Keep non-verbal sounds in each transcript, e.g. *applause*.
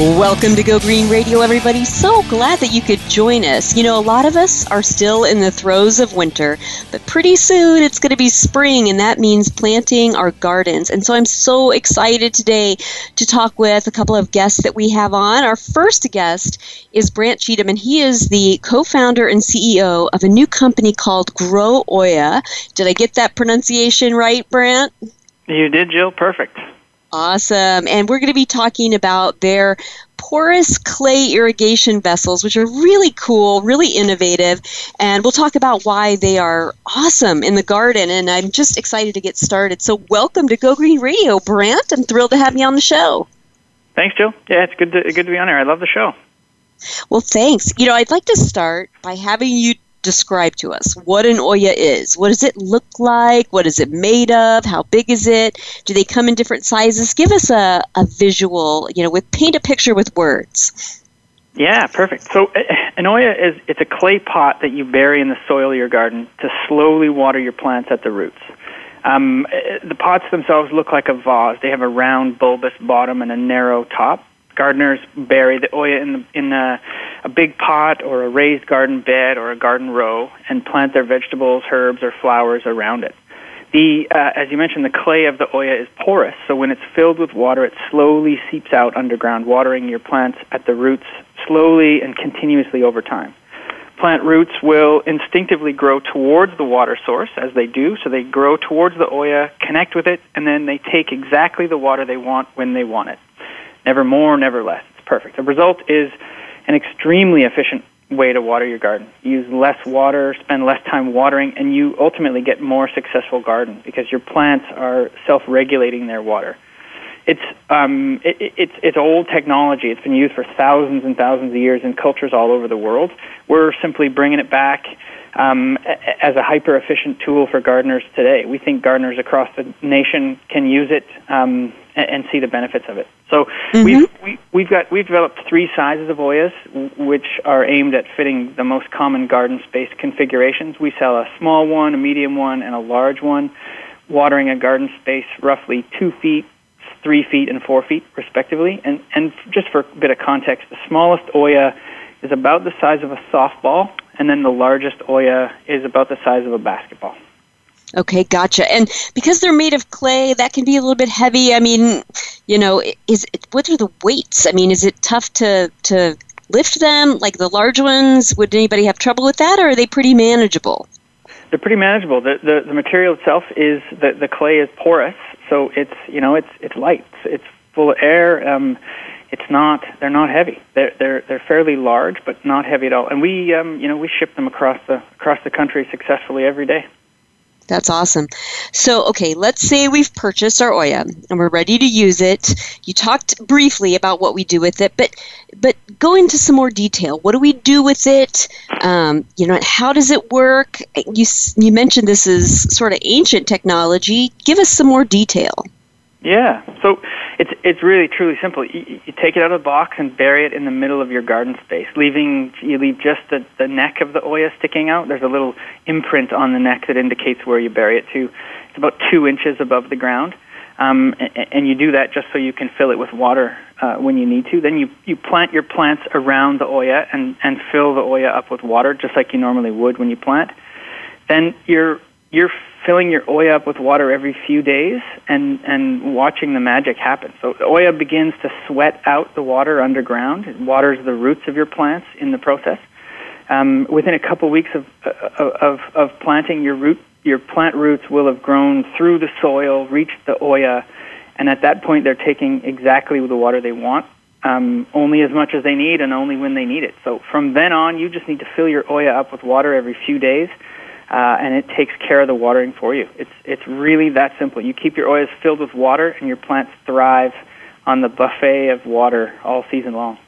Welcome to Go Green Radio, everybody. So glad that you could join us. You know, a lot of us are still in the throes of winter, but pretty soon it's going to be spring, and that means planting our gardens. And so I'm so excited today to talk with a couple of guests that we have on. Our first guest is Brant Cheatham, and he is the co founder and CEO of a new company called Grow Oya. Did I get that pronunciation right, Brant? You did, Jill. Perfect. Awesome. And we're going to be talking about their porous clay irrigation vessels, which are really cool, really innovative. And we'll talk about why they are awesome in the garden. And I'm just excited to get started. So, welcome to Go Green Radio, Brant. I'm thrilled to have you on the show. Thanks, Jill. Yeah, it's good to, good to be on here. I love the show. Well, thanks. You know, I'd like to start by having you describe to us what an Oya is. What does it look like? What is it made of? How big is it? Do they come in different sizes? Give us a, a visual, you know, with paint a picture with words. Yeah, perfect. So an Oya is it's a clay pot that you bury in the soil of your garden to slowly water your plants at the roots. Um, the pots themselves look like a vase. They have a round bulbous bottom and a narrow top gardeners bury the oya in the, in a, a big pot or a raised garden bed or a garden row and plant their vegetables, herbs, or flowers around it. The, uh, as you mentioned, the clay of the oya is porous, so when it's filled with water, it slowly seeps out underground, watering your plants at the roots slowly and continuously over time. Plant roots will instinctively grow towards the water source as they do, so they grow towards the oya, connect with it, and then they take exactly the water they want when they want it. Never more, never less. It's perfect. The result is an extremely efficient way to water your garden. use less water, spend less time watering, and you ultimately get more successful garden because your plants are self-regulating their water. It's um, it, it's it's old technology. It's been used for thousands and thousands of years in cultures all over the world. We're simply bringing it back um, as a hyper efficient tool for gardeners today. We think gardeners across the nation can use it um, and, see the benefits of it. So mm-hmm. we've we, we've got we've developed three sizes of oyas, which are aimed at fitting the most common garden space configurations. We sell a small one, a medium one, and a large one, watering a garden space roughly two feet, three feet, and four feet, respectively. And and just for a bit of context, the smallest oya is about the size of a softball, and then the largest oya is about the size of a basketball. Okay, gotcha. And because they're made of clay, that can be a little bit heavy. I mean, you know, is what are the weights? I mean, is it tough to to lift them like the large ones? Would anybody have trouble with that, or are they pretty manageable? They're pretty manageable. The the, the material itself is the the clay is porous, so it's you know it's it's light. It's full of air. Um, it's not they're not heavy. They're they're they're fairly large, but not heavy at all. And we um, you know we ship them across the across the country successfully every day. That's awesome. So, okay, let's say we've purchased our Oya and we're ready to use it. You talked briefly about what we do with it, but but go into some more detail. What do we do with it? Um, you know, how does it work? You you mentioned this is sort of ancient technology. Give us some more detail. Yeah. So it's it's really truly simple. You, you, take it out of the box and bury it in the middle of your garden space, leaving you leave just the the neck of the oya sticking out. There's a little imprint on the neck that indicates where you bury it to. It's about two inches above the ground, um, and, and you do that just so you can fill it with water uh, when you need to. Then you you plant your plants around the oya and and fill the oya up with water just like you normally would when you plant. Then you're you're filling your oya up with water every few days and, and watching the magic happen. So the oya begins to sweat out the water underground. It waters the roots of your plants in the process. Um, within a couple weeks of, of, of planting, your root your plant roots will have grown through the soil, reached the oya, and at that point they're taking exactly the water they want, um, only as much as they need and only when they need it. So from then on, you just need to fill your oya up with water every few days, uh, and it takes care of the watering for you. It's it's really that simple. You keep your oyas filled with water, and your plants thrive on the buffet of water all season long.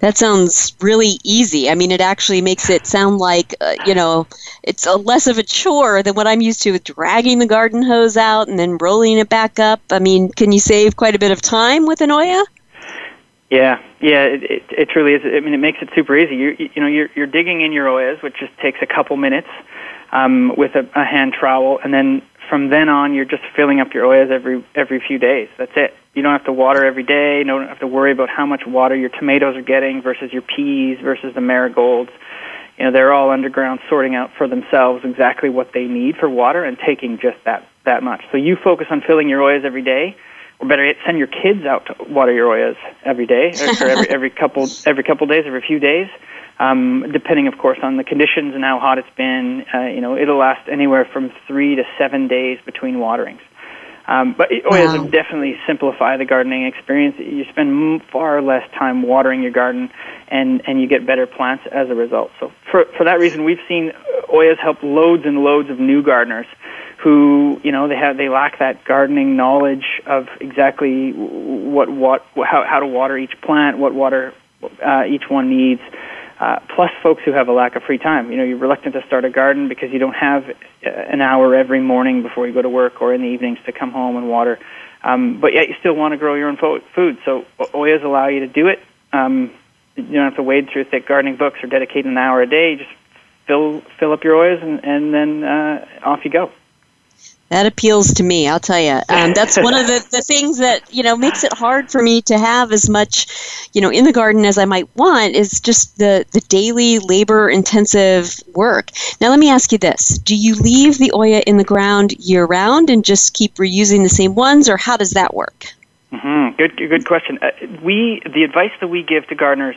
That sounds really easy. I mean, it actually makes it sound like, uh, you know, it's a less of a chore than what I'm used to with dragging the garden hose out and then rolling it back up. I mean, can you save quite a bit of time with an Oya? Yeah, yeah, it, it, it truly is. I mean, it makes it super easy. You you know, you're you're digging in your oyas, which just takes a couple minutes um, with a, a hand trowel, and then from then on, you're just filling up your oyas every every few days. That's it. You don't have to water every day. You don't have to worry about how much water your tomatoes are getting versus your peas versus the marigolds. You know, they're all underground sorting out for themselves exactly what they need for water and taking just that that much. So you focus on filling your oyas every day, or better yet, send your kids out to water your oyas every day, or every every *laughs* couple every couple days, every few days. Um, depending, of course, on the conditions and how hot it's been, uh, you know, it'll last anywhere from three to seven days between waterings. Um, but oyas wow. definitely simplify the gardening experience. You spend far less time watering your garden, and and you get better plants as a result. So for for that reason, we've seen oyas help loads and loads of new gardeners who you know they have they lack that gardening knowledge of exactly what what how how to water each plant, what water uh, each one needs. Uh, plus folks who have a lack of free time. You know, you're reluctant to start a garden because you don't have uh, an hour every morning before you go to work or in the evenings to come home and water. Um, but yet you still want to grow your own fo- food. So Oyas allow you to do it. Um, you don't have to wade through thick gardening books or dedicate an hour a day. Just fill fill up your Oyas and, and then uh, off you go. That appeals to me, I'll tell you. Um, that's one of the, the things that, you know, makes it hard for me to have as much, you know, in the garden as I might want is just the, the daily labor intensive work. Now, let me ask you this Do you leave the Oya in the ground year round and just keep reusing the same ones, or how does that work? Mm-hmm. Good, good question. Uh, we, the advice that we give to gardeners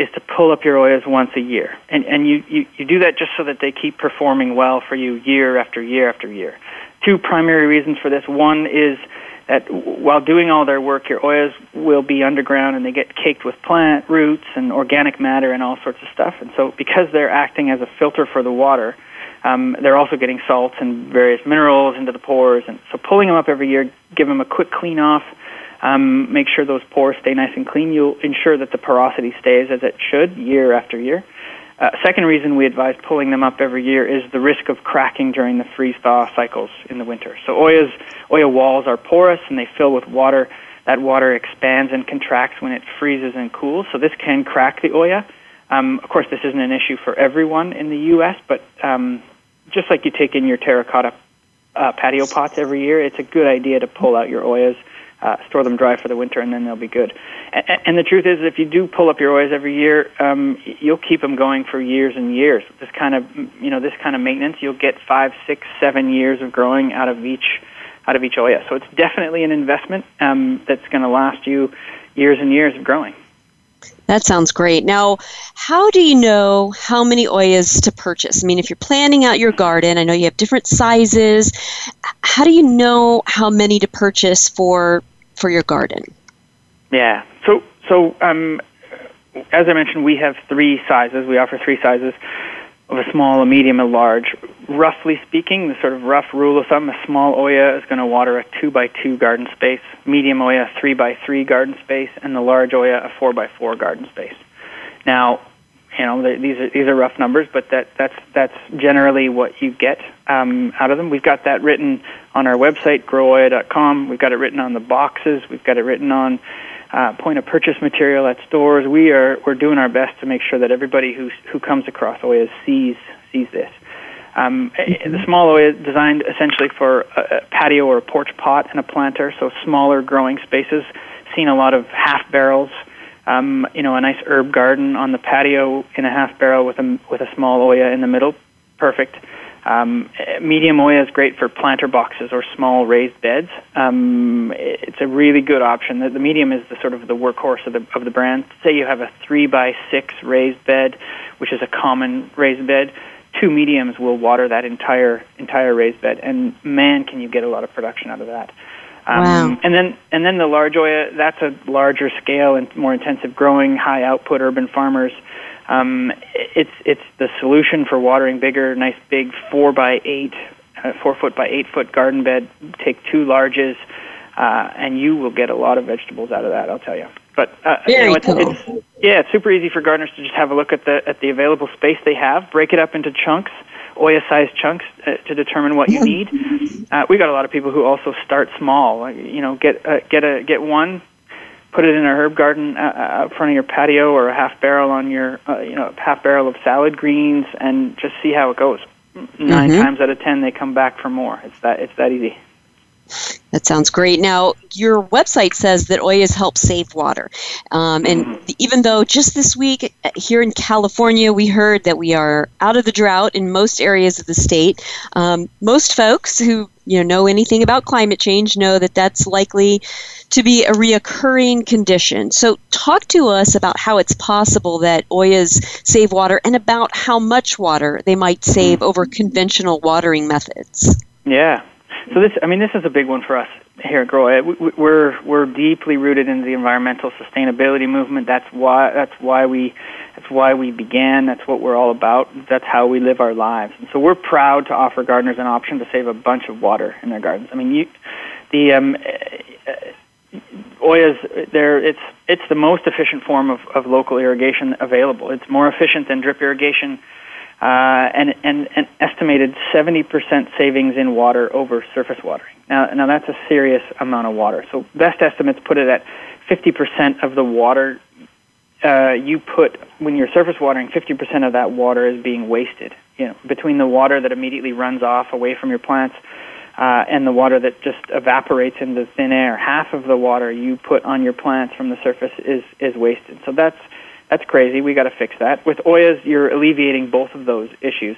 is to pull up your oyas once a year. And, and you, you, you do that just so that they keep performing well for you year after year after year two primary reasons for this. One is that while doing all their work, your oyas will be underground and they get caked with plant roots and organic matter and all sorts of stuff. And so, because they're acting as a filter for the water, um, they're also getting salts and various minerals into the pores. And so, pulling them up every year, give them a quick clean off. Um, make sure those pores stay nice and clean. You'll ensure that the porosity stays as it should year after year. Uh, second reason we advise pulling them up every year is the risk of cracking during the freeze thaw cycles in the winter. So Oya's, Oya walls are porous and they fill with water. That water expands and contracts when it freezes and cools, so this can crack the Oya. Um, of course, this isn't an issue for everyone in the U.S., but um, just like you take in your terracotta uh, patio pots every year, it's a good idea to pull out your Oyas uh, store them dry for the winter, and then they'll be good. And, and the truth is, if you do pull up your oyas every year, um, you'll keep them going for years and years. This kind of, you know, this kind of maintenance, you'll get five, six, seven years of growing out of each, out of each oya. So it's definitely an investment um, that's going to last you years and years of growing. That sounds great. Now, how do you know how many oyas to purchase? I mean, if you're planning out your garden, I know you have different sizes. How do you know how many to purchase for for your garden? Yeah. So so um, as I mentioned, we have three sizes. We offer three sizes of a small, a medium, a large. Roughly speaking, the sort of rough rule of thumb: a small Oya is going to water a two by two garden space, medium Oya three by three garden space, and the large Oya a four by four garden space. Now, you know these are these are rough numbers, but that that's that's generally what you get um, out of them. We've got that written on our website, growoya.com. We've got it written on the boxes. We've got it written on uh, point of purchase material at stores. We are we're doing our best to make sure that everybody who who comes across Oyas sees sees this. Um, mm-hmm. The small Oya is designed essentially for a, a patio or a porch pot and a planter, so smaller growing spaces. Seen a lot of half barrels. Um, you know, a nice herb garden on the patio in a half barrel with a with a small Oya in the middle. Perfect. Um, medium Oya is great for planter boxes or small raised beds. Um, it's a really good option. The, the medium is the sort of the workhorse of the of the brand. Say you have a three by six raised bed, which is a common raised bed. two mediums will water that entire entire raised bed, and man, can you get a lot of production out of that. Um, wow. And then and then the large Oya, that's a larger scale and more intensive growing, high output urban farmers. Um, it's it's the solution for watering bigger, nice big four by eight, uh, four foot by eight foot garden bed. Take two larges, uh, and you will get a lot of vegetables out of that. I'll tell you. But uh, Very you know, it's, cool. it's yeah, it's super easy for gardeners to just have a look at the at the available space they have, break it up into chunks, Oya-sized chunks uh, to determine what you need. Uh, we got a lot of people who also start small. You know, get uh, get a get one, put it in a herb garden uh, uh, out front of your patio, or a half barrel on your uh, you know half barrel of salad greens, and just see how it goes. 9 Mhm. times out of ten, they come back for more. It's that it's that easy. That sounds great. Now, your website says that Oyas help save water. Um, and even though just this week uh, here in California, we heard that we are out of the drought in most areas of the state, um, most folks who you know, know anything about climate change know that that's likely to be a reoccurring condition. So, talk to us about how it's possible that Oyas save water and about how much water they might save over conventional watering methods. Yeah. So this, I mean, this is a big one for us here at we- We're we're deeply rooted in the environmental sustainability movement. That's why that's why we that's why we began. That's what we're all about. That's how we live our lives. And so we're proud to offer gardeners an option to save a bunch of water in their gardens. I mean, you, the um, uh, Oyas, there it's it's the most efficient form of, of local irrigation available. It's more efficient than drip irrigation uh, and, and an estimated 70% savings in water over surface watering. Now, now that's a serious amount of water. So best estimates put it at 50% of the water uh, you put when you're surface watering. 50% of that water is being wasted. You know, between the water that immediately runs off away from your plants uh, and the water that just evaporates into thin air, half of the water you put on your plants from the surface is is wasted. So that's that's crazy. We got to fix that. With Oyas, you're alleviating both of those issues.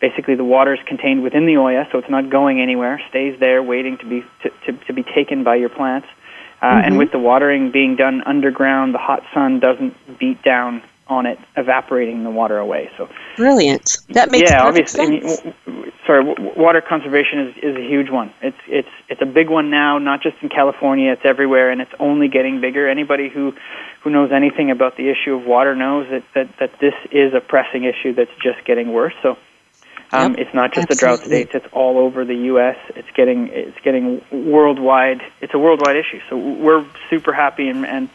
Basically, the water is contained within the Oya, so it's not going anywhere. Stays there, waiting to be to, to, to be taken by your plants. Uh, Mm-hmm. And with the watering being done underground, the hot sun doesn't beat down on it, evaporating the water away. So Brilliant. That makes yeah, obviously. I mean, sense. w- sorry, w- water conservation is, is a huge one. It's it's it's a big one now, not just in California. It's everywhere, and it's only getting bigger. Anybody who who knows anything about the issue of water knows that that, that this is a pressing issue that's just getting worse. So. Um, Yep, it's not just the drought absolutely. states; it's all over the U.S. It's getting it's getting worldwide. It's a worldwide issue. So we're super happy and and,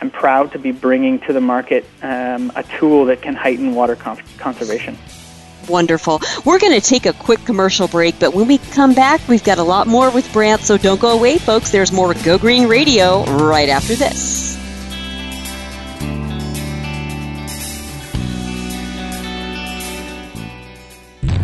and proud to be bringing to the market um, a tool that can heighten water con- conservation. Wonderful. We're going to take a quick commercial break, but when we come back, we've got a lot more with Brant, so don't go away, folks. There's more Go Green Radio right after this.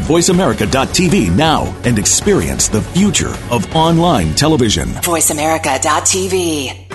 VoiceAmerica.tv now and experience the future of online television. VoiceAmerica.tv.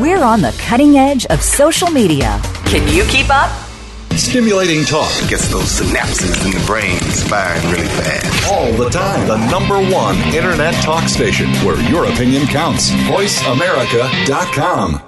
We're on the cutting edge of social media. Can you keep up? Stimulating talk. Gets those synapses in the brain firing really fast. All the time. The number one internet talk station where your opinion counts. VoiceAmerica.com.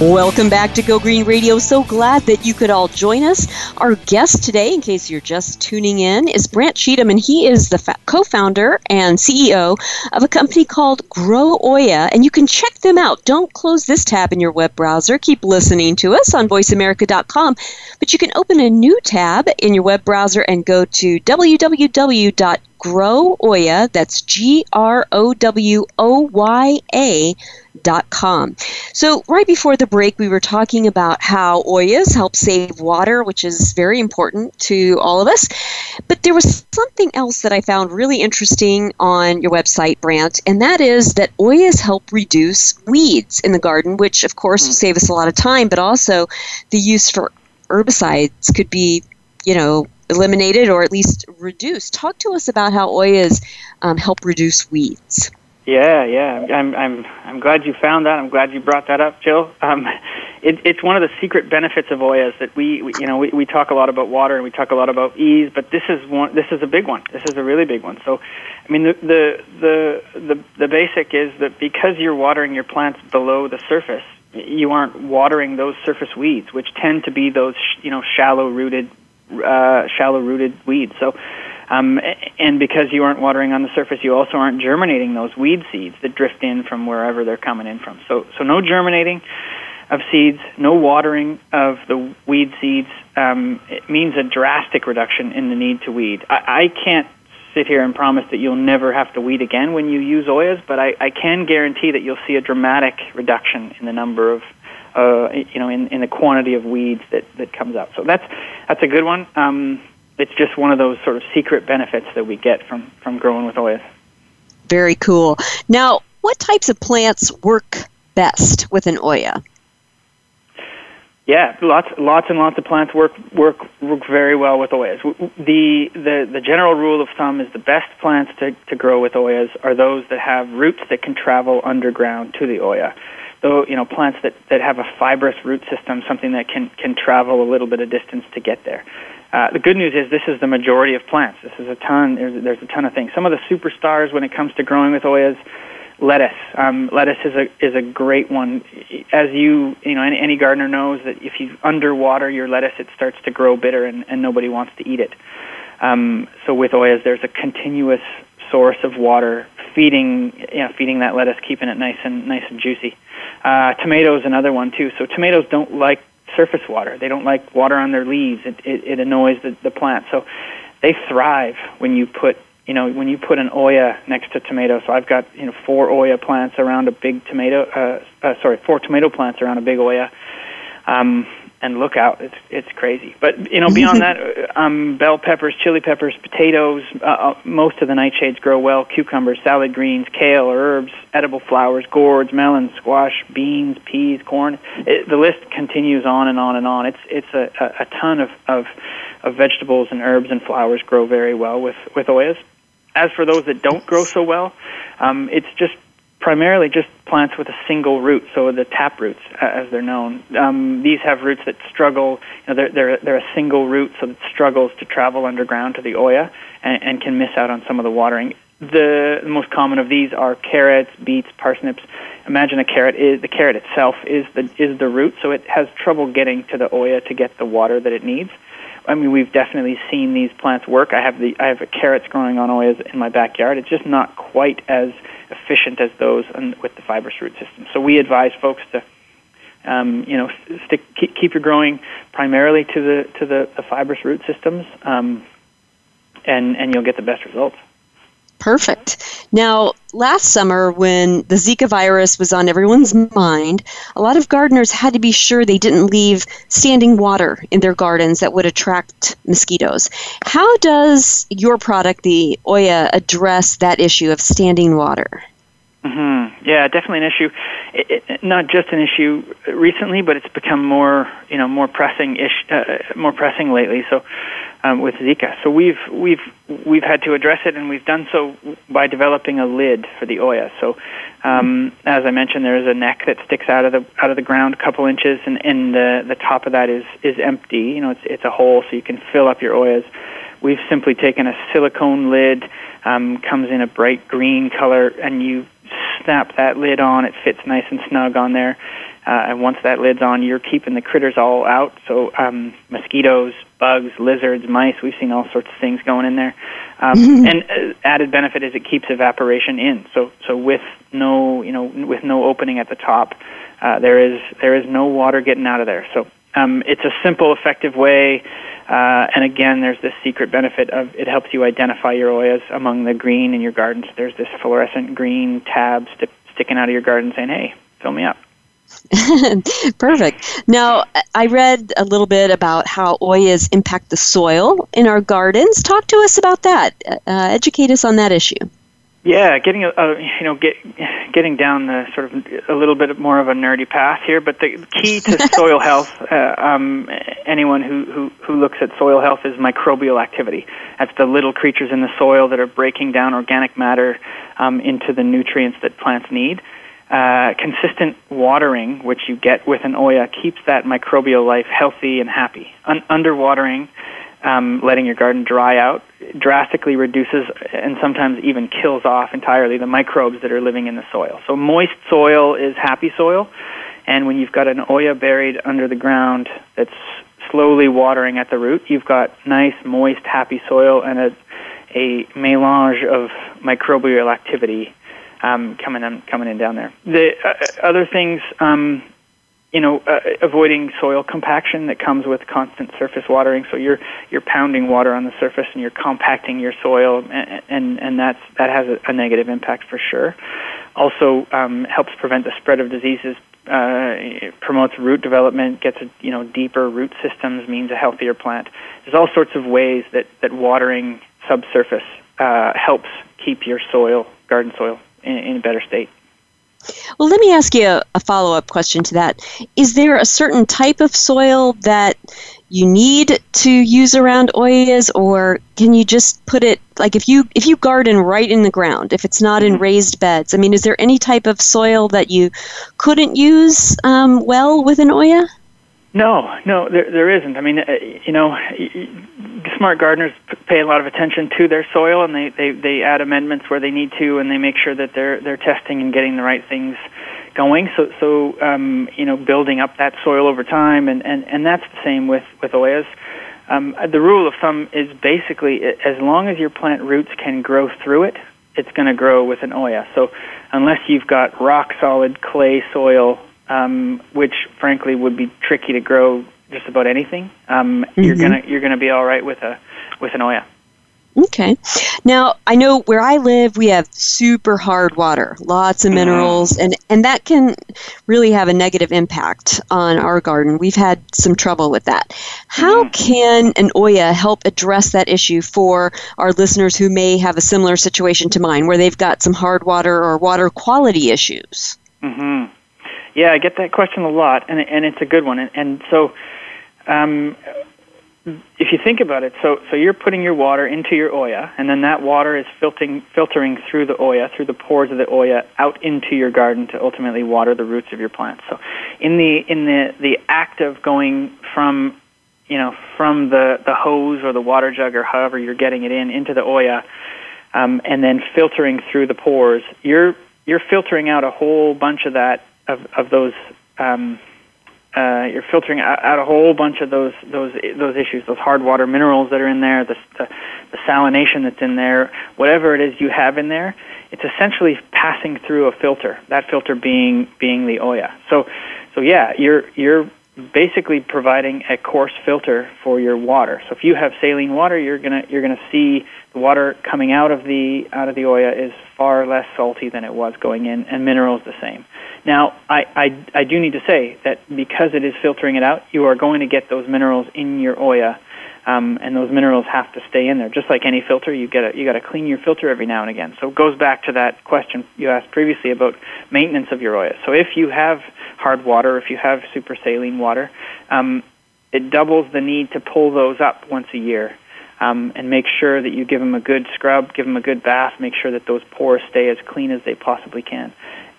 Welcome back to Go Green Radio. So glad that you could all join us. Our guest today, in case you're just tuning in, is Brant Cheatham, and he is the fa- co founder and CEO of a company called Grow Oya. And you can check them out. Don't close this tab in your web browser. Keep listening to us on voiceamerica.com. But you can open a new tab in your web browser and go to www Grow Oya, that's G R O W O Y A dot com. So right before the break, we were talking about how Oyas help save water, which is very important to all of us. But there was something else that I found really interesting on your website, Brant, and that is that Oyas help reduce weeds in the garden, which of course will save us a lot of time, but also the use for herbicides could be, you know, eliminated or at least reduced. Talk to us about how Oyas um, help reduce weeds. Yeah, yeah. I'm I'm I'm glad you found that. I'm glad you brought that up, Jill. Um, *laughs* it, it's one of the secret benefits of Oyas that we, we you know we, we talk a lot about water and we talk a lot about ease, but this is one. This is a big one. This is a really big one. So, I mean, the the the the, the basic is that because you're watering your plants below the surface, you aren't watering those surface weeds, which tend to be those you know shallow rooted uh, shallow rooted weeds. So, um, and because you aren't watering on the surface, you also aren't germinating those weed seeds that drift in from wherever they're coming in from. So, so no germinating of seeds, no watering of the weed seeds. Um, it means a drastic reduction in the need to weed. I, I can't sit here and promise that you'll never have to weed again when you use Oyas, but I, I can guarantee that you'll see a dramatic reduction in the number of uh, you know, in, in the quantity of weeds that, that comes out. So that's that's a good one. Um, it's just one of those sort of secret benefits that we get from from growing with Oyas. Very cool. Now, what types of plants work best with an Oya? Yeah, lots, lots and lots of plants work work work very well with Oyas. The the the general rule of thumb is the best plants to to grow with Oyas are those that have roots that can travel underground to the Oya. So you know, plants that that have a fibrous root system, something that can can travel a little bit of distance to get there. Uh, the good news is this is the majority of plants. This is a ton. There's, there's a ton of things. Some of the superstars when it comes to growing with Oyas lettuce. Um, lettuce is a is a great one. As you you know, any, any gardener knows that if you underwater your lettuce, it starts to grow bitter, and, and nobody wants to eat it. Um, so with Oyas, there's a continuous source of water feeding you know, feeding that lettuce, keeping it nice and nice and juicy. Uh, tomatoes another one too. So tomatoes don't like surface water. They don't like water on their leaves. It it, it annoys the, the plant. So they thrive when you put you know, when you put an Oya next to tomato, so I've got you know four Oya plants around a big tomato. Uh, uh, sorry, four tomato plants around a big Oya. Um, and look out, it's it's crazy. But you know, beyond that, um, bell peppers, chili peppers, potatoes. Uh, uh, most of the nightshades grow well. Cucumbers, salad greens, kale, herbs, edible flowers, gourds, melons, squash, beans, peas, corn. It, the list continues on and on and on. It's it's a, a, a ton of, of of vegetables and herbs and flowers grow very well with with Oyas. As for those that don't grow so well, um, it's just primarily just plants with a single root, so the tap roots, as they're known. Um, these have roots that struggle. You know, they're, they're they're a single root, so it struggles to travel underground to the Oya and, and can miss out on some of the watering. the, the most common of these are carrots, beets, parsnips. Imagine a carrot is the carrot itself is the is the root, so it has trouble getting to the oya to get the water that it needs. I mean, we've definitely seen these plants work. I have the I have carrots growing on oyas in my backyard. It's just not quite as efficient as those with the fibrous root system. So we advise folks to, um, you know, stick keep, keep your growing primarily to the to the, the fibrous root systems, um, and and you'll get the best results. Perfect. Now, last summer, when the Zika virus was on everyone's mind, a lot of gardeners had to be sure they didn't leave standing water in their gardens that would attract mosquitoes. How does your product, the Oya, address that issue of standing water? Mm-hmm. Yeah, definitely an issue. It, it, not just an issue recently, but it's become more, you know, more pressing ish, uh, more pressing lately. So, um, with Zika, so we've we've we've had to address it, and we've done so by developing a lid for the Oya. So, um, as I mentioned, there is a neck that sticks out of the out of the ground a couple inches, and, and the the top of that is is empty. You know, it's it's a hole, so you can fill up your Oyas. We've simply taken a silicone lid, um, comes in a bright green color, and you snap that lid on. It fits nice and snug on there. Uh, and once that lid's on, you're keeping the critters all out. So um, mosquitoes, bugs, lizards, mice. We've seen all sorts of things going in there. Um, *laughs* and uh, added benefit is it keeps evaporation in. So so with no you know with no opening at the top, uh, there is there is no water getting out of there. So um, it's a simple, effective way. Uh, and again, there's this secret benefit of it helps you identify your oyas among the green in your gardens. There's this fluorescent green tab st- sticking out of your garden saying, "Hey, fill me up." *laughs* Perfect. Now, I read a little bit about how oyas impact the soil in our gardens. Talk to us about that. Uh, educate us on that issue. Yeah, getting a, a you know get, getting down the sort of a little bit more of a nerdy path here, but the key to *laughs* soil health, uh, um, anyone who, who who looks at soil health is microbial activity. That's the little creatures in the soil that are breaking down organic matter um, into the nutrients that plants need. Uh, consistent watering, which you get with an Oya, keeps that microbial life healthy and happy. Un- underwatering um, letting your garden dry out drastically reduces and sometimes even kills off entirely the microbes that are living in the soil. So moist soil is happy soil, and when you've got an oya buried under the ground that's slowly watering at the root, you've got nice, moist, happy soil and a, a melange of microbial activity um, coming in, coming in down there. The uh, other things um, you know, uh, avoiding soil compaction that comes with constant surface watering. So you're you're pounding water on the surface and you're compacting your soil, and and, and that's that has a, a negative impact for sure. Also um, helps prevent the spread of diseases. Uh, promotes root development, gets a, you know deeper root systems, means a healthier plant. There's all sorts of ways that that watering subsurface uh, helps keep your soil, garden soil, in, in a better state. Well, let me ask you a, a follow up question to that. Is there a certain type of soil that you need to use around oyas, or can you just put it like if you if you garden right in the ground, if it's not in mm-hmm. raised beds? I mean, is there any type of soil that you couldn't use um, well with an oya? No, no, there there isn't. I mean, uh, you know, smart gardeners pay a lot of attention to their soil, and they, they they add amendments where they need to, and they make sure that they're they're testing and getting the right things going. So so um, you know, building up that soil over time, and and and that's the same with with oyas. Um, the rule of thumb is basically as long as your plant roots can grow through it, it's going to grow with an oya. So unless you've got rock solid clay soil um, which frankly would be tricky to grow just about anything. Um, mm-hmm. You're gonna you're gonna be all right with a with an Oya. Okay. Now, I know where I live, we have super hard water, lots of mm-hmm. minerals, and, and that can really have a negative impact on our garden. We've had some trouble with that. How mm-hmm. can an Oya help address that issue for our listeners who may have a similar situation to mine, where they've got some hard water or water quality issues? Mm-hmm. Yeah, I get that question a lot, and and it's a good one. And, and so, um, if you think about it, so so you're putting your water into your oya, and then that water is filtering filtering through the oya, through the pores of the oya, out into your garden to ultimately water the roots of your plants. So, in the in the the act of going from you know from the the hose or the water jug or however you're getting it in into the oya um, and then filtering through the pores, you're you're filtering out a whole bunch of that of of those. Um, uh, you're filtering out a whole bunch of those those those issues, those hard water minerals that are in there, the, the, the salination that's in there, whatever it is you have in there. It's essentially passing through a filter. That filter being being the Oya. So, so yeah, you're you're basically providing a coarse filter for your water. So if you have saline water, you're gonna you're gonna see the water coming out of the out of the Oya is far less salty than it was going in, and minerals the same. Now, I, I I do need to say that because it is filtering it out, you are going to get those minerals in your Oya. Um, and those minerals have to stay in there. Just like any filter, you get you got to clean your filter every now and again. So it goes back to that question you asked previously about maintenance of your oya. So if you have hard water, if you have super saline water, um, it doubles the need to pull those up once a year. Um, and make sure that you give them a good scrub, give them a good bath, make sure that those pores stay as clean as they possibly can.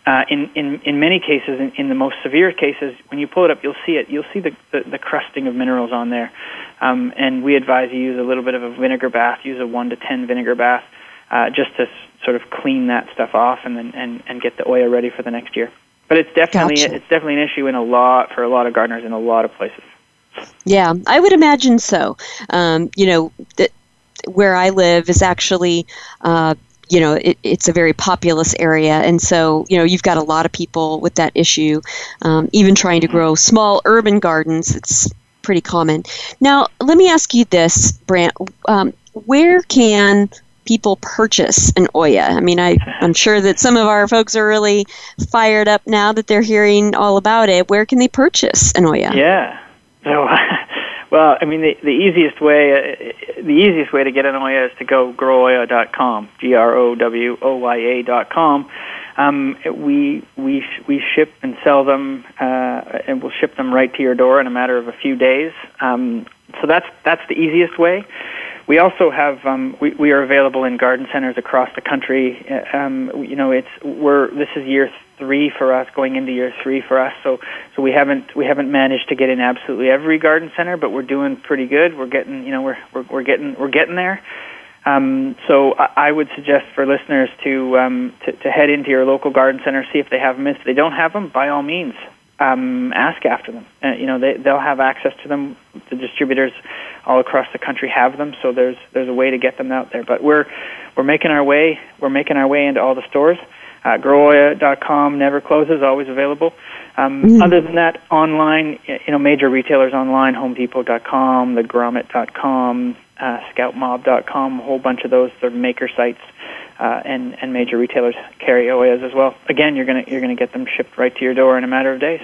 Uh, in, in, in many cases, in, in the most severe cases, when you pull it up, you'll see it. You'll see the, the, the crusting of minerals on there. Um, and we advise you use a little bit of a vinegar bath, use a 1 to 10 vinegar bath, uh, just to s- sort of clean that stuff off and, then, and, and get the oya ready for the next year. But it's definitely Gotcha. it's definitely an issue in a lot for a lot of gardeners in a lot of places. Yeah, I would imagine so. Um, you know, that where I live is actually, uh, you know, it, it's a very populous area, and so you know you've got a lot of people with that issue. Um, even trying to grow small urban gardens, it's pretty common. Now, let me ask you this, Brant: um, Where can people purchase an Oya? I mean, I, I'm sure that some of our folks are really fired up now that they're hearing all about it. Where can they purchase an Oya? Yeah. So, *laughs* well, I mean, the, the easiest way uh, the easiest way to get an Oya is to go growoya.com, g r o w o y a dot com. Um, we we we ship and sell them, uh, and we'll ship them right to your door in a matter of a few days. Um, so that's that's the easiest way. We also have um, we, we are available in garden centers across the country. Uh, Um, you know, it's we're this is year three for us, going into year three for us. So so we haven't we haven't managed to get in absolutely every garden center, but we're doing pretty good. We're getting you know we're we're, we're getting we're getting there. Um, so I, I would suggest for listeners to, um, to to head into your local garden center, see if they have them. If they don't have them, by all means, um, ask after them. Uh, you know, they they'll have access to them. The distributors all across the country have them, so there's there's a way to get them out there. But we're we're making our way. We're making our way into all the stores. Uh, growoya.com never closes, always available. Um, Other than that, online, you know, major retailers online, HomeDepot.com, TheGrommet.com, uh, ScoutMob.com, a whole bunch of those. They're maker sites, uh, and and major retailers carry Oyas as well. Again, you're gonna you're gonna get them shipped right to your door in a matter of days.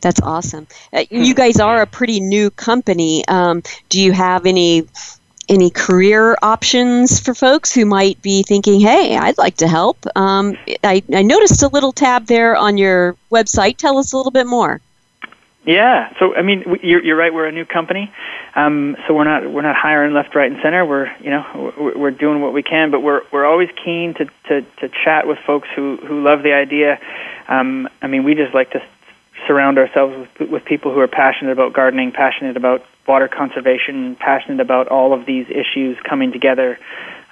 That's awesome. Uh, you guys are a pretty new company. Um, do you have any any career options for folks who might be thinking, "Hey, I'd like to help"? Um, I, I noticed a little tab there on your website. Tell us a little bit more. Yeah. So I mean, you're, you're right. We're a new company, um, so we're not we're not hiring left, right, and center. We're you know we're, we're doing what we can, but we're we're always keen to to, to chat with folks who who love the idea. Um, I mean, we just like to surround ourselves with with people who are passionate about gardening, passionate about water conservation, passionate about all of these issues coming together.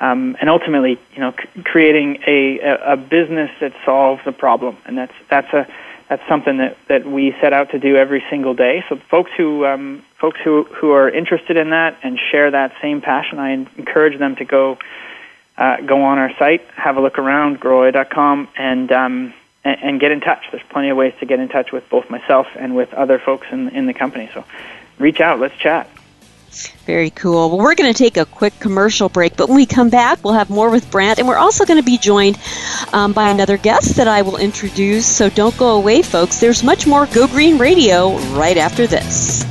Um, and ultimately, you know, c- creating a, a, a business that solves a problem, and that's that's a that's something that, that we set out to do every single day. So folks who um, folks who who are interested in that and share that same passion, I encourage them to go uh, go on our site, have a look around, growoya.com, and um, and, and get in touch. There's plenty of ways to get in touch with both myself and with other folks in in the company. So reach out, let's chat. Very cool. Well, we're going to take a quick commercial break, but when we come back, we'll have more with Brant, and we're also going to be joined um, by another guest that I will introduce. So don't go away, folks. There's much more Go Green Radio right after this.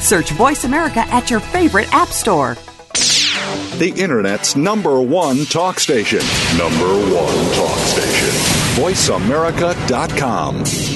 Search Voice America at your favorite app store. The Internet's number one talk station. Number one talk station. VoiceAmerica.com.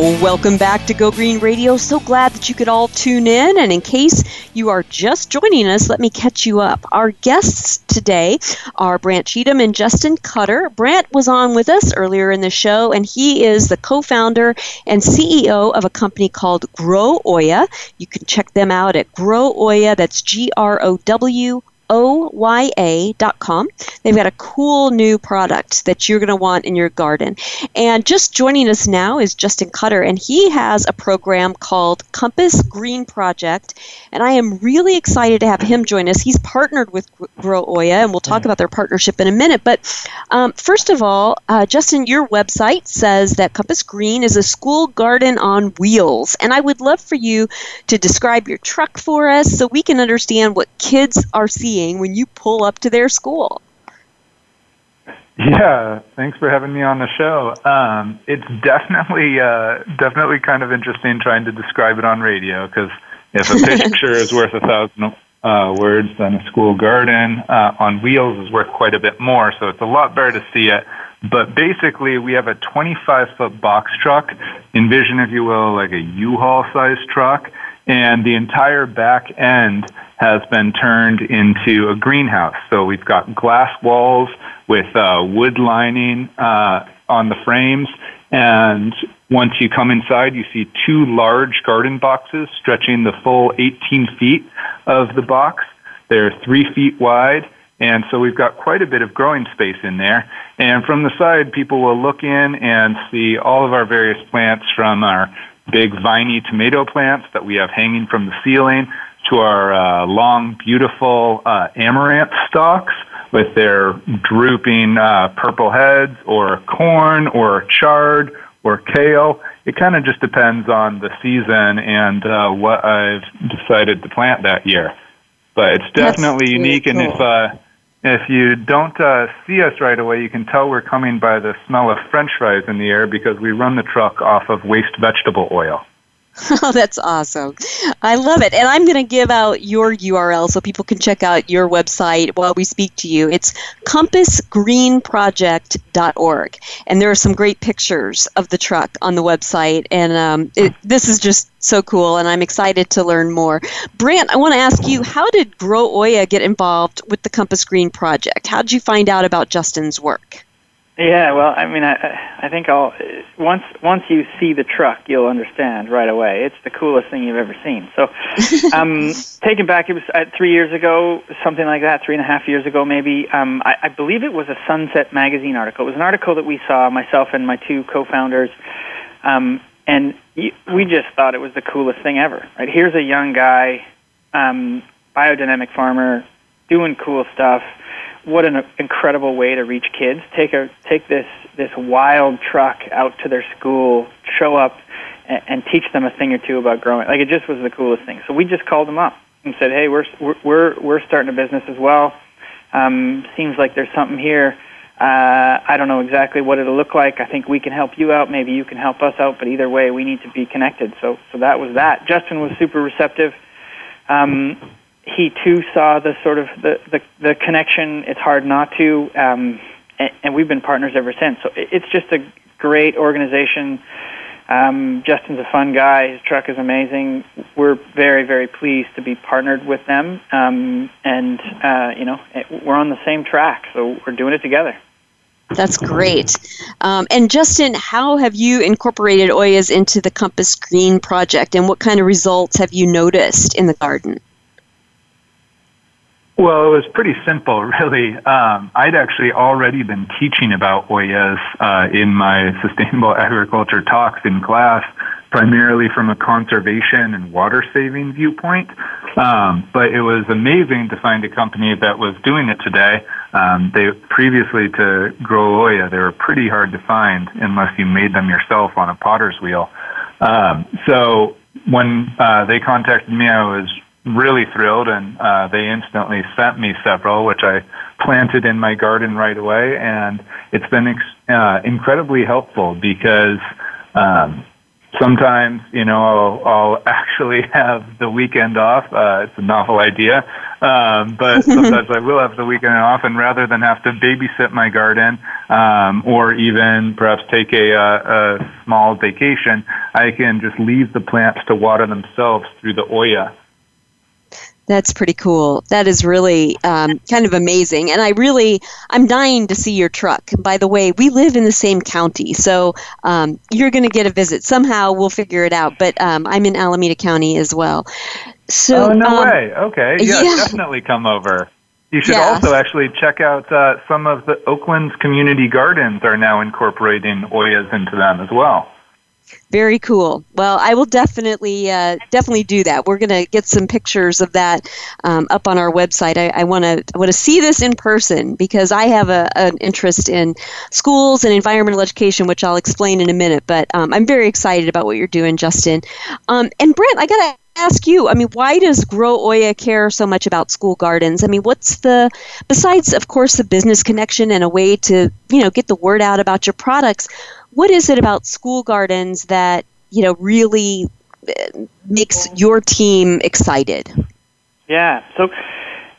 Welcome back to Go Green Radio. So glad that you could all tune in. And in case you are just joining us, let me catch you up. Our guests today are Brant Cheatham and Justin Cutter. Brant was on with us earlier in the show, and he is the co founder and CEO of a company called Grow Oya. You can check them out at Grow Oya. That's G R O W oya.com. They've got a cool new product that you're going to want in your garden. And just joining us now is Justin Cutter, and he has a program called Compass Green Project. And I am really excited to have him join us. He's partnered with Grow Oya, and we'll talk about their partnership in a minute. But um, first of all, uh, Justin, your website says that Compass Green is a school garden on wheels. And I would love for you to describe your truck for us so we can understand what kids are seeing seeing when you pull up to their school. Yeah, thanks for having me on the show. Um, it's definitely uh, definitely kind of interesting trying to describe it on radio because if a picture is worth a thousand uh, words, then a school garden uh, on wheels is worth quite a bit more. So it's a lot better to see it. But basically, we have a 25 foot box truck. Envision, if you will, like a U-Haul sized truck, and the entire back end has been turned into a greenhouse. So we've got glass walls with uh, wood lining uh, on the frames, and once you come inside, you see two large garden boxes stretching the full 18 feet of the box. They're three feet wide, and so we've got quite a bit of growing space in there. And from the side, people will look in and see all of our various plants from our big viney tomato plants that we have hanging from the ceiling to our uh, long, beautiful uh, amaranth stalks with their drooping uh, purple heads, or corn, or chard, or kale. It kind of just depends on the season and uh, what I've decided to plant that year. But it's definitely That's unique, really and if uh, if you don't uh, see us right away, you can tell we're coming by the smell of French fries in the air because we run the truck off of waste vegetable oil. *laughs* Oh, that's awesome. I love it. And I'm going to give out your URL so people can check out your website while we speak to you. It's compassgreenproject.org. And there are some great pictures of the truck on the website. And um, it, this is just so cool. And I'm excited to learn more. Brant, I want to ask you how did Grow Oya get involved with the Compass Green Project? How did you find out about Justin's work? Yeah, well, I mean, I I think I'll once once you see the truck, you'll understand right away. It's the coolest thing you've ever seen. So, *laughs* um, taken back, it was uh, three years ago, something like that, three and a half years ago, maybe. Um, I, I believe it was a Sunset magazine article. It was an article that we saw, myself and my two co-founders, um, and we just thought it was the coolest thing ever. Right? Here's a young guy, um, biodynamic farmer, doing cool stuff what an incredible way to reach kids. Take a take this this wild truck out to their school, show up, and, and teach them a thing or two about growing. Like it just was the coolest thing. So we just called them up and said, "Hey, we're we're we're starting a business as well. Um, seems like there's something here. Uh, I don't know exactly what it'll look like. I think we can help you out. Maybe you can help us out. But either way, we need to be connected. So so that was that. Justin was super receptive. Um, he too saw the sort of the, the, the connection. It's hard not to, um, and, and we've been partners ever since. So it's just a great organization. Um, Justin's a fun guy. His truck is amazing. We're very, very pleased to be partnered with them, um, and uh, you know we're on the same track, so we're doing it together. That's great. Um, and Justin, how have you incorporated Oyas into the Compass Green project, and what kind of results have you noticed in the garden? Well, it was pretty simple, *laughs* really. Um, I'd actually already been teaching about Oyas uh, in my *laughs* sustainable agriculture talks in class, primarily from a conservation and water saving viewpoint. Um, but it was amazing to find a company that was doing it today. Um, they previously to grow Oya, they were pretty hard to find unless you made them yourself on a potter's wheel. Um, so when uh, they contacted me, I was really thrilled, and uh, they instantly sent me several, which I planted in my garden right away, and it's been ex- uh, incredibly helpful because um, sometimes you know I'll, I'll *laughs* actually have the weekend off. Uh, it's a novel idea, um, but *laughs* sometimes I will have the weekend off, and rather than have to babysit my garden um, or even perhaps take a, a, a small vacation, I can just leave the plants to water themselves through the Oya. That's pretty cool. That is really um, kind of amazing. And I really, I'm dying to see your truck. By the way, we live in the same county, so um, you're going to get a visit. Somehow we'll figure it out. But um, I'm in Alameda County as well. So, oh, no um, way. Okay. Yeah, yeah, definitely come over. You should yeah. also actually check out uh, some of the Oakland's community gardens are now incorporating Oyas into them as well. Very cool. Well, I will definitely uh, definitely do that. We're going to get some pictures of that um, up on our website. I want to want to see this in person because I have a, an interest in schools and environmental education, which I'll explain in a minute. But um, I'm very excited about what you're doing, Justin. Um, and Brant, I got to ask you i mean why does grow oya care so much about school gardens i mean what's the besides of course the business connection and a way to you know get the word out about your products what is it about school gardens that you know really uh, makes your team excited? Yeah, so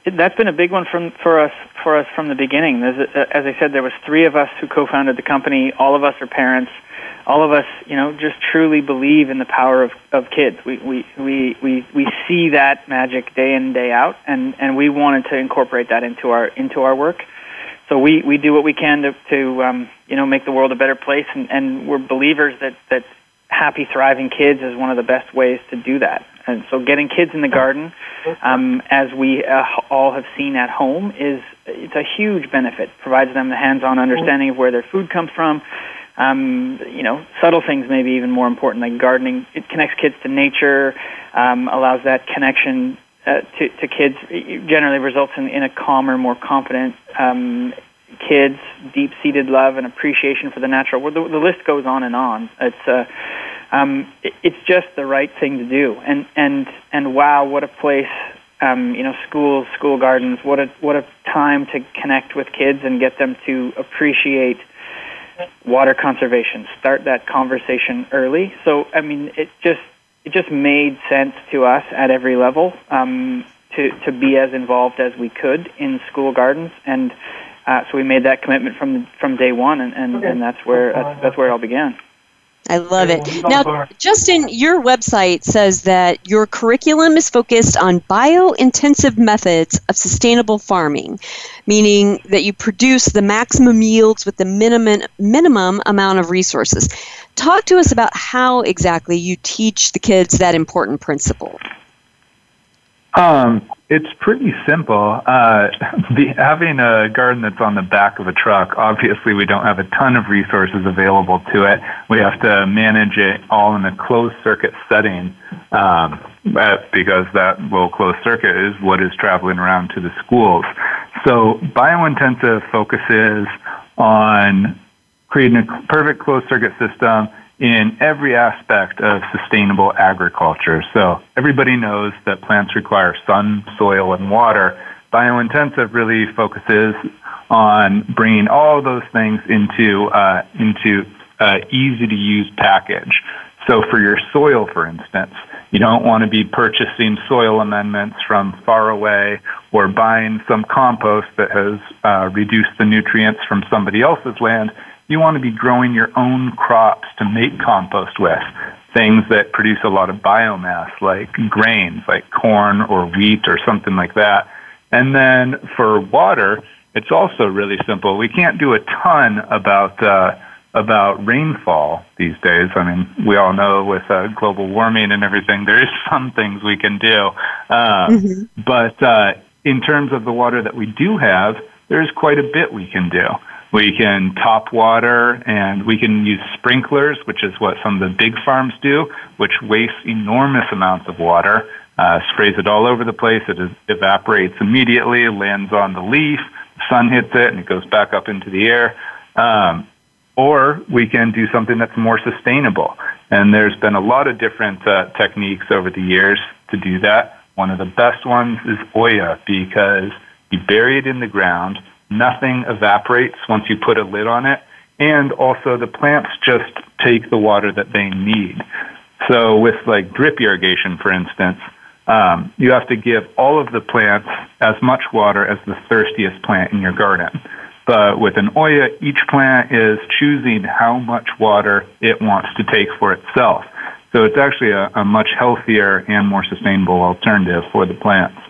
that's been a big one from for us for us from the beginning. A, as I said, there was three of us who co-founded the company. All of us are parents. All of us, you know, just truly believe in the power of, of kids. We, we, we, we, we see that magic day in day out, and, and we wanted to incorporate that into our into our work so we, we do what we can to, to um, you know make the world a better place, and, and we're believers that, that happy, thriving kids is one of the best ways to do that. And so, getting kids in the garden, um, as we uh, all have seen at home, is it's a huge benefit. Provides them the hands-on understanding of where their food comes from. Um, you know, subtle things may be even more important, like gardening. It connects kids to nature, um, allows that connection uh, to, to kids generally results in, in a calmer, more confident um, kids, deep-seated love and appreciation for the natural. Well, the, the list goes on and on. It's uh, um, it, it's just the right thing to do. And and and wow, what a place! Um, you know, schools, school gardens. What a what a time to connect with kids and get them to appreciate water conservation. Start that conversation early. So I mean, it just it just made sense to us at every level um, to to be as involved as we could in school gardens, and uh, so we made that commitment from from day one, and and, and that's where that's, that's where it all began. I love it. Now, Justin, your website says that your curriculum is focused on bio-intensive methods of sustainable farming, meaning that you produce the maximum yields with the minimum minimum amount of resources. Talk to us about how exactly you teach the kids that important principle. Um, it's pretty simple. Uh, *laughs* the, having a garden that's on the back of a truck, obviously we don't have a ton of resources available to it. We have to manage it all in a closed circuit setting um, because that well closed circuit is what is traveling around to the schools. So biointensive focuses on creating a perfect closed circuit system in every aspect of sustainable agriculture. So everybody knows that plants require sun, soil, and water. Biointensive really focuses on bringing all those things into uh, into uh, easy to use package. So for your soil, for instance, you don't want to be purchasing soil amendments from far away or buying some compost that has uh, reduced the nutrients from somebody else's land you want to be growing your own crops to make compost with. Things that produce a lot of biomass, like grains, like corn or wheat or something like that. And then for water, it's also really simple. We can't do a ton about uh, about rainfall these days. I mean, we all know with uh, global warming and everything, there is *laughs* some things we can do. Uh, mm-hmm. But uh, in terms of the water that we do have, there's quite a bit we can do. We can top water and we can use sprinklers, which is what some of the big farms do, which waste enormous amounts of water, uh, sprays it all over the place. It is, evaporates immediately, lands on the leaf, the sun hits it, and it goes back up into the air. Um, or we can do something that's more sustainable. And there's been a lot of different uh, techniques over the years to do that. One of the best ones is Oya because you bury it in the ground Nothing evaporates once you put a lid on it. And also the plants just take the water that they need. So with like drip irrigation, for instance, um, you have to give all of the plants as much water as the thirstiest plant in your garden. But with an Oya, each plant is choosing how much water it wants to take for itself. So it's actually a, a much healthier and more sustainable alternative for the plants.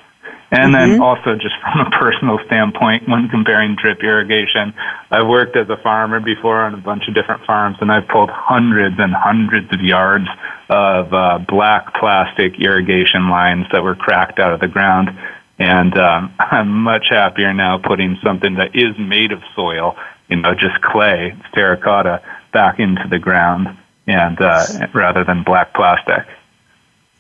And mm-hmm. then also just from a personal standpoint, when comparing drip irrigation, I've worked as a farmer before on a bunch of different farms and I've pulled hundreds and hundreds of yards of uh, black plastic irrigation lines that were cracked out of the ground. And um, *laughs* I'm much happier now putting something that is made of soil, you know, just clay, terracotta, back into the ground and uh, rather than black plastic.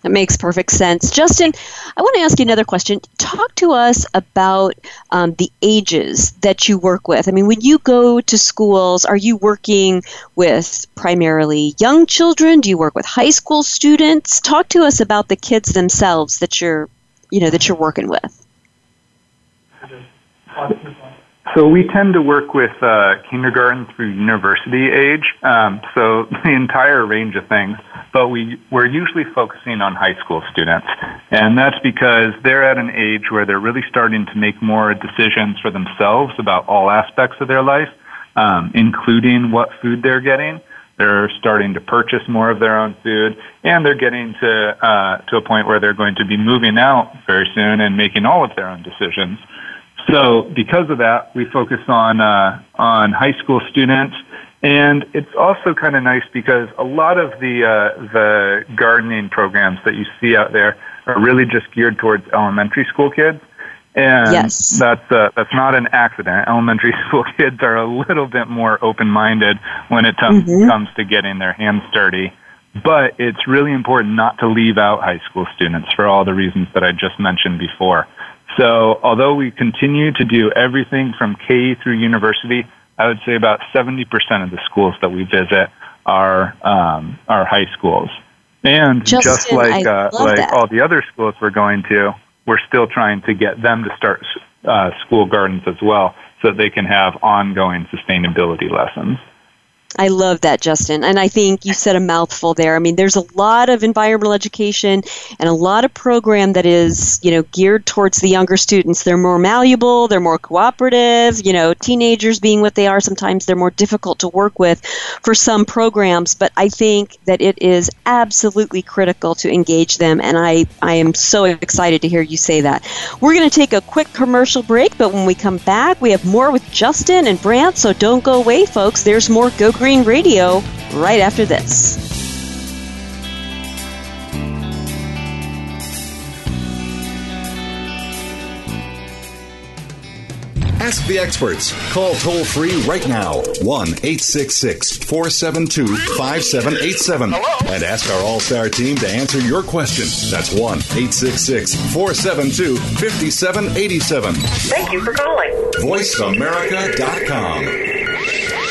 That makes perfect sense. Justin, I want to ask you another question. Talk to us about um, the ages that you work with. I mean, when you go to schools, are you working with primarily young children? Do you work with high school students? Talk to us about the kids themselves that you're, you know, that you're working with. So we tend to work with uh, kindergarten through university age, um, so *laughs* the entire range of things. But we we're usually focusing on high school students, and that's because they're at an age where they're really starting to make more decisions for themselves about all aspects of their life, um, including what food they're getting. They're starting to purchase more of their own food, and they're getting to uh, to a point where they're going to be moving out very soon and making all of their own decisions. So because of that, we focus on uh, on high school students, and it's also kind of nice because a lot of the uh, the gardening programs that you see out there are really just geared towards elementary school kids. And yes. that's uh, that's not an accident. Elementary *laughs* school kids are a little bit more open-minded when it t- mm-hmm. comes to getting their hands dirty. But it's really important not to leave out high school students for all the reasons that I just mentioned before. So although we continue to do everything from K through university, I would say about 70% of the schools that we visit are um, are high schools. And Justin, just like uh, like that. all the other schools we're going to, we're still trying to get them to start uh, school gardens as well, so that they can have ongoing sustainability lessons. I love that, Justin. And I think you said a mouthful there. I mean, there's a lot of environmental education and a lot of program that is, you know, geared towards the younger students. They're more malleable, they're more cooperative, you know, teenagers being what they are, sometimes they're more difficult to work with for some programs, but I think that it is absolutely critical to engage them and I I am so excited to hear you say that. We're going to take a quick commercial break, but when we come back, we have more with Justin and Brant, so don't go away, folks. There's more Go Green Radio right after this. Ask the experts. Call toll free right now 1 866 472 5787 and ask our All Star team to answer your question. That's 1 866 472 5787. Thank you for calling. VoiceAmerica.com.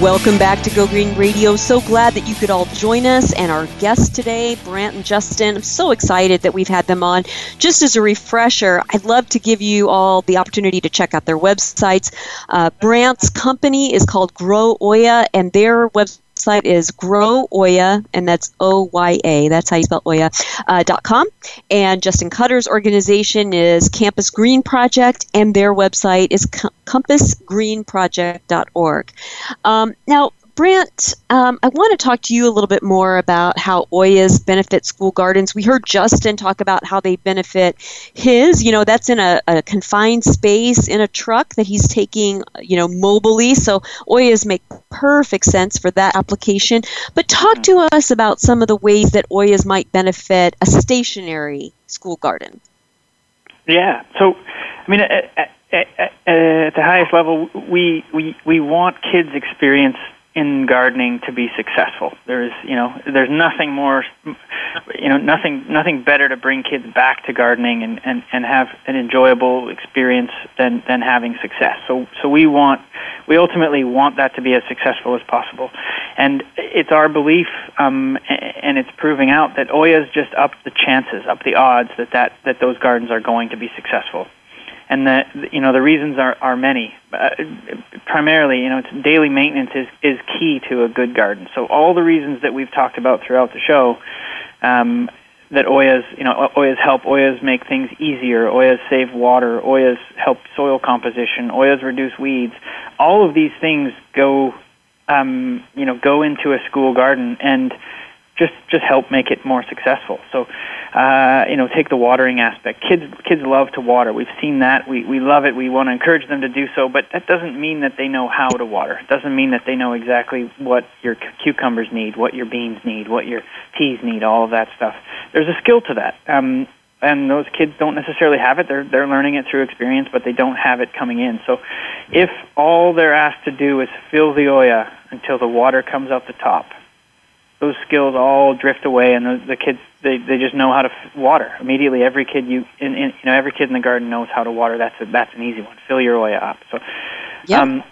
Welcome back to Go Green Radio. So glad that you could all join us and our guests today, Brant and Justin. I'm so excited that we've had them on. Just as a refresher, I'd love to give you all the opportunity to check out their websites. Uh, Brant's company is called Grow Oya, and their website website is growoya, and that's O Y A. That's how you spell Oya. Uh, dot com. And Justin Cutter's organization is Compass Green Project, and their website is com- compassgreenproject.org. Um, now, Brant, um, I want to talk to you a little bit more about how Oyas benefit school gardens. We heard Justin talk about how they benefit his. You know, that's in a, a confined space in a truck that he's taking, you know, mobily. So Oyas make perfect sense for that application. But talk to us about some of the ways that Oyas might benefit a stationary school garden. Yeah. So, I mean, at the highest level, we, we, we want kids' experience in gardening to be successful. There's, you know, there's nothing more, you know, nothing, nothing better to bring kids back to gardening and, and, and have an enjoyable experience than, than having success. So, so we want, we ultimately want that to be as successful as possible. And it's our belief, um, and it's proving out that Oyas just up the chances, up the odds that, that, that those gardens are going to be successful and the you know the reasons are are many. Uh, primarily, you know, it's daily maintenance is is key to a good garden. So all the reasons that we've talked about throughout the show. Um, that Oyas, you know, Oyas help. Oyas make things easier. Oyas save water. Oyas help soil composition. Oyas reduce weeds. All of these things go, um, you know, go into a school garden and just just help make it more successful. So, uh, you know, take the watering aspect. Kids kids love to water. We've seen that. We we love it. We want to encourage them to do so, but that doesn't mean that they know how to water. It doesn't mean that they know exactly what your cucumbers need, what your beans need, what your peas need, all of that stuff. There's a skill to that. Um, and those kids don't necessarily have it. They're they're learning it through experience, but they don't have it coming in. So, if all they're asked to do is fill the Oya until the water comes out the top, those skills all drift away, and the, the kids they they just know how to f- water immediately. Every kid you in, in you know every kid in the garden knows how to water. That's a, that's an easy one. Fill your Oya up. So, yep. um,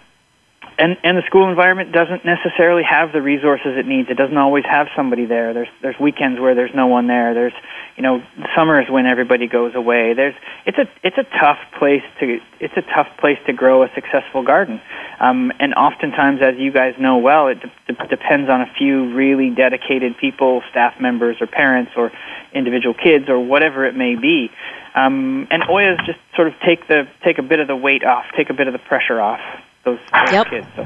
and and the school environment doesn't necessarily have the resources it needs. It doesn't always have somebody there. There's there's weekends where there's no one there. There's you know summers when everybody goes away. There's it's a it's a tough place to it's a tough place to grow a successful garden. Um, and oftentimes, as you guys know well, it de- de- depends on a few really dedicated people, staff members, or parents, or individual kids, or whatever it may be. Um, and Oyas just sort of take the take a bit of the weight off, take a bit of the pressure off those, those yep. kids. So,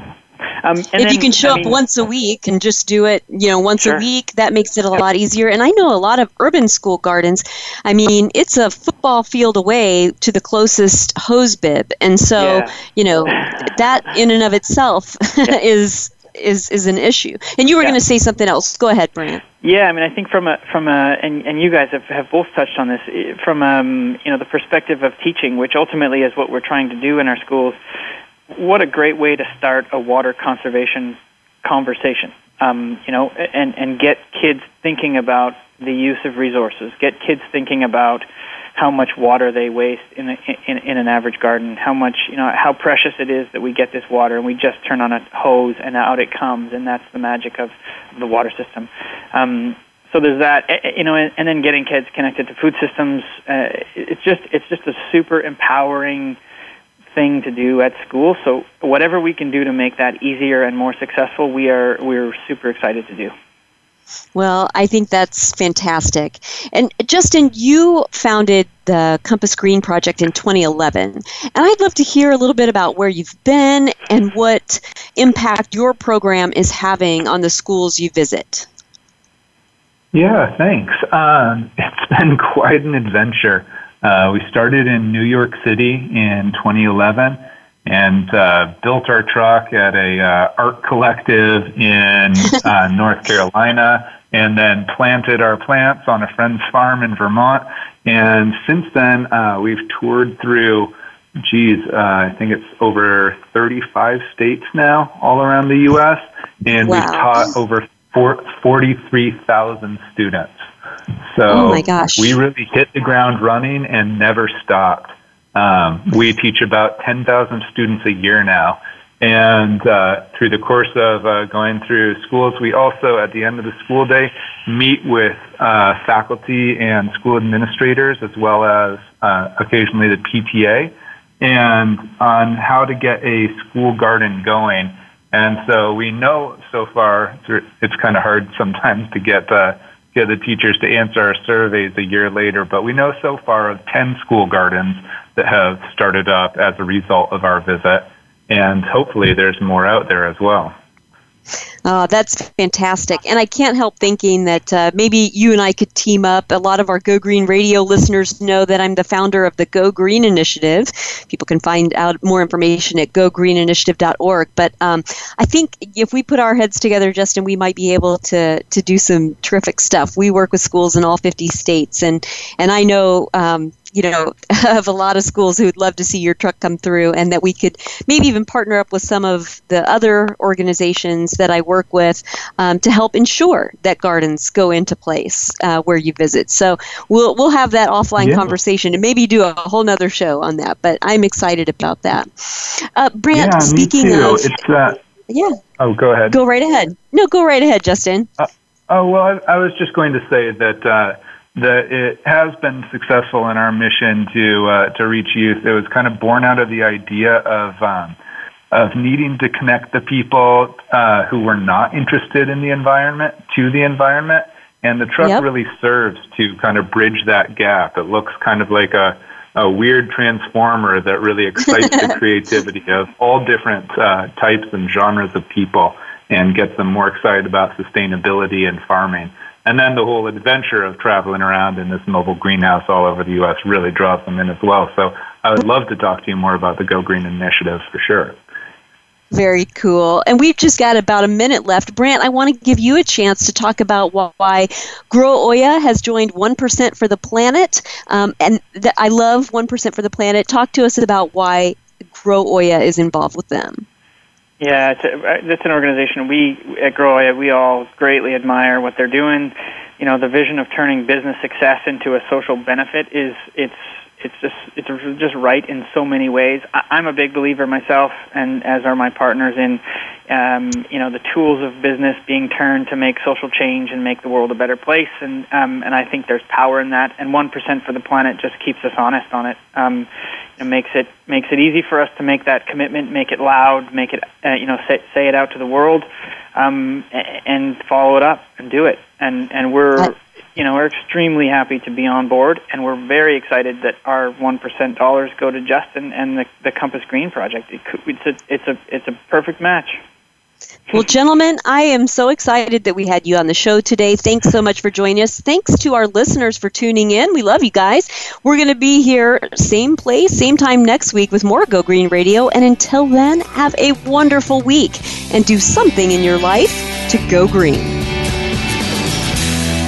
um, if then, you can show I mean, up once a week and just do it, you know, once Sure. a week, that makes it a lot easier. And I know a lot of urban school gardens. I mean, it's a football field away to the closest hose bib, and so Yeah. you know *laughs* that in and of itself *laughs* is is is an issue. And you were Yeah. going to say something else. Go ahead, Brant. Yeah, I mean, I think from a from a and, and you guys have, have both touched on this from um, you know the perspective of teaching, which ultimately is what we're trying to do in our schools. What a great way to start a water conservation conversation. Um, you know, and and get kids thinking about the use of resources. Get kids thinking about how much water they waste in, a, in in an average garden. How much you know how precious it is that we get this water and we just turn on a hose and out it comes, and that's the magic of the water system. Um, so there's that, you know, and, and then getting kids connected to food systems. Uh, it's just it's just a super empowering thing to do at school. So whatever we can do to make that easier and more successful, we are we're super excited to do. Well, I think that's fantastic. And Justin, you founded the Compass Green Project in 2011. And I'd love to hear a little bit about where you've been and what impact your program is having on the schools you visit. Yeah, thanks. Um, *laughs* it's been quite an adventure. Uh, we started in New York City in 2011 and uh, built our truck at a uh, art collective in *laughs* uh, North Carolina, and then planted our plants on a friend's farm in Vermont. And since then, uh, we've toured through. Geez, uh, I think it's over 35 states now, all around the U.S., and we've taught over four, 43,000 students. So Oh my gosh. we really hit the ground running and never stopped. Um, we teach about 10,000 students a year now. And uh, through the course of uh, going through schools, we also, at the end of the school day, meet with uh, faculty and school administrators, as well as uh, occasionally the PTA, and on how to get a school garden going. And so we know so far it's kind of hard sometimes to get uh, get the teachers to answer our surveys a year later, but we know so far of 10 school gardens that have started up as a result of our visit, and hopefully there's more out there as well. Oh, that's fantastic. And I can't help thinking that uh, maybe you and I could team up. A lot of our Go Green radio listeners know that I'm the founder of the Go Green Initiative. People can find out more information at gogreeninitiative.org. But um, I think if we put our heads together, Justin, we might be able to, to do some terrific stuff. We work with schools in all 50 states, and, and I know. Um, you know, *laughs* of a lot of schools who would love to see your truck come through, and that we could maybe even partner up with some of the other organizations that I work with um, to help ensure that gardens go into place uh, where you visit. So we'll we'll have that offline Yeah. conversation and maybe do a whole nother show on that. But I'm excited about that. Uh, Brant, yeah, speaking me too. of, it's uh, yeah, oh, go ahead. go right ahead. No, go right ahead, Justin. Oh well, I, I was just going to say that uh, that it has been successful in our mission to uh, to reach youth. It was kind of born out of the idea of um, of needing to connect the people uh, who were not interested in the environment to the environment, and the truck Yep. really serves to kind of bridge that gap. It looks kind of like a a weird transformer that really excites the *laughs* creativity of all different uh, types and genres of people and gets them more excited about sustainability and farming. And then the whole adventure of traveling around in this mobile greenhouse all over the U.S. really draws them in as well. So I would love to talk to you more about the Go Green initiative for sure. Very cool. And we've just got about a minute left. Brant, I want to give you a chance to talk about why Grow Oya has joined 1% for the Planet. Um, and I love 1% for the Planet. Talk to us about why Grow Oya is involved with them. Yeah, it's, a, it's an organization we at Grow Oya, we all greatly admire what they're doing. You know, the vision of turning business success into a social benefit is it's it's just it's just right in so many ways. I'm a big believer myself, and as are my partners in um, you know the tools of business being turned to make social change and make the world a better place. And um, and I think there's power in that. And one percent for the planet just keeps us honest on it. Um, it makes it makes it easy for us to make that commitment, make it loud, make it uh, you know say say it out to the world, um, and follow it up and do it. And and we're you know, we're extremely happy to be on board, and we're very excited that our one percent dollars go to Justin and the, the Compass Green project. It could, it's a it's a it's a perfect match. Well, gentlemen, I am so excited that we had you on the show today. Thanks so much for joining us. Thanks to our listeners for tuning in. We love you guys. We're going to be here, same place, same time next week with more Go Green Radio. And until then, have a wonderful week and do something in your life to go green.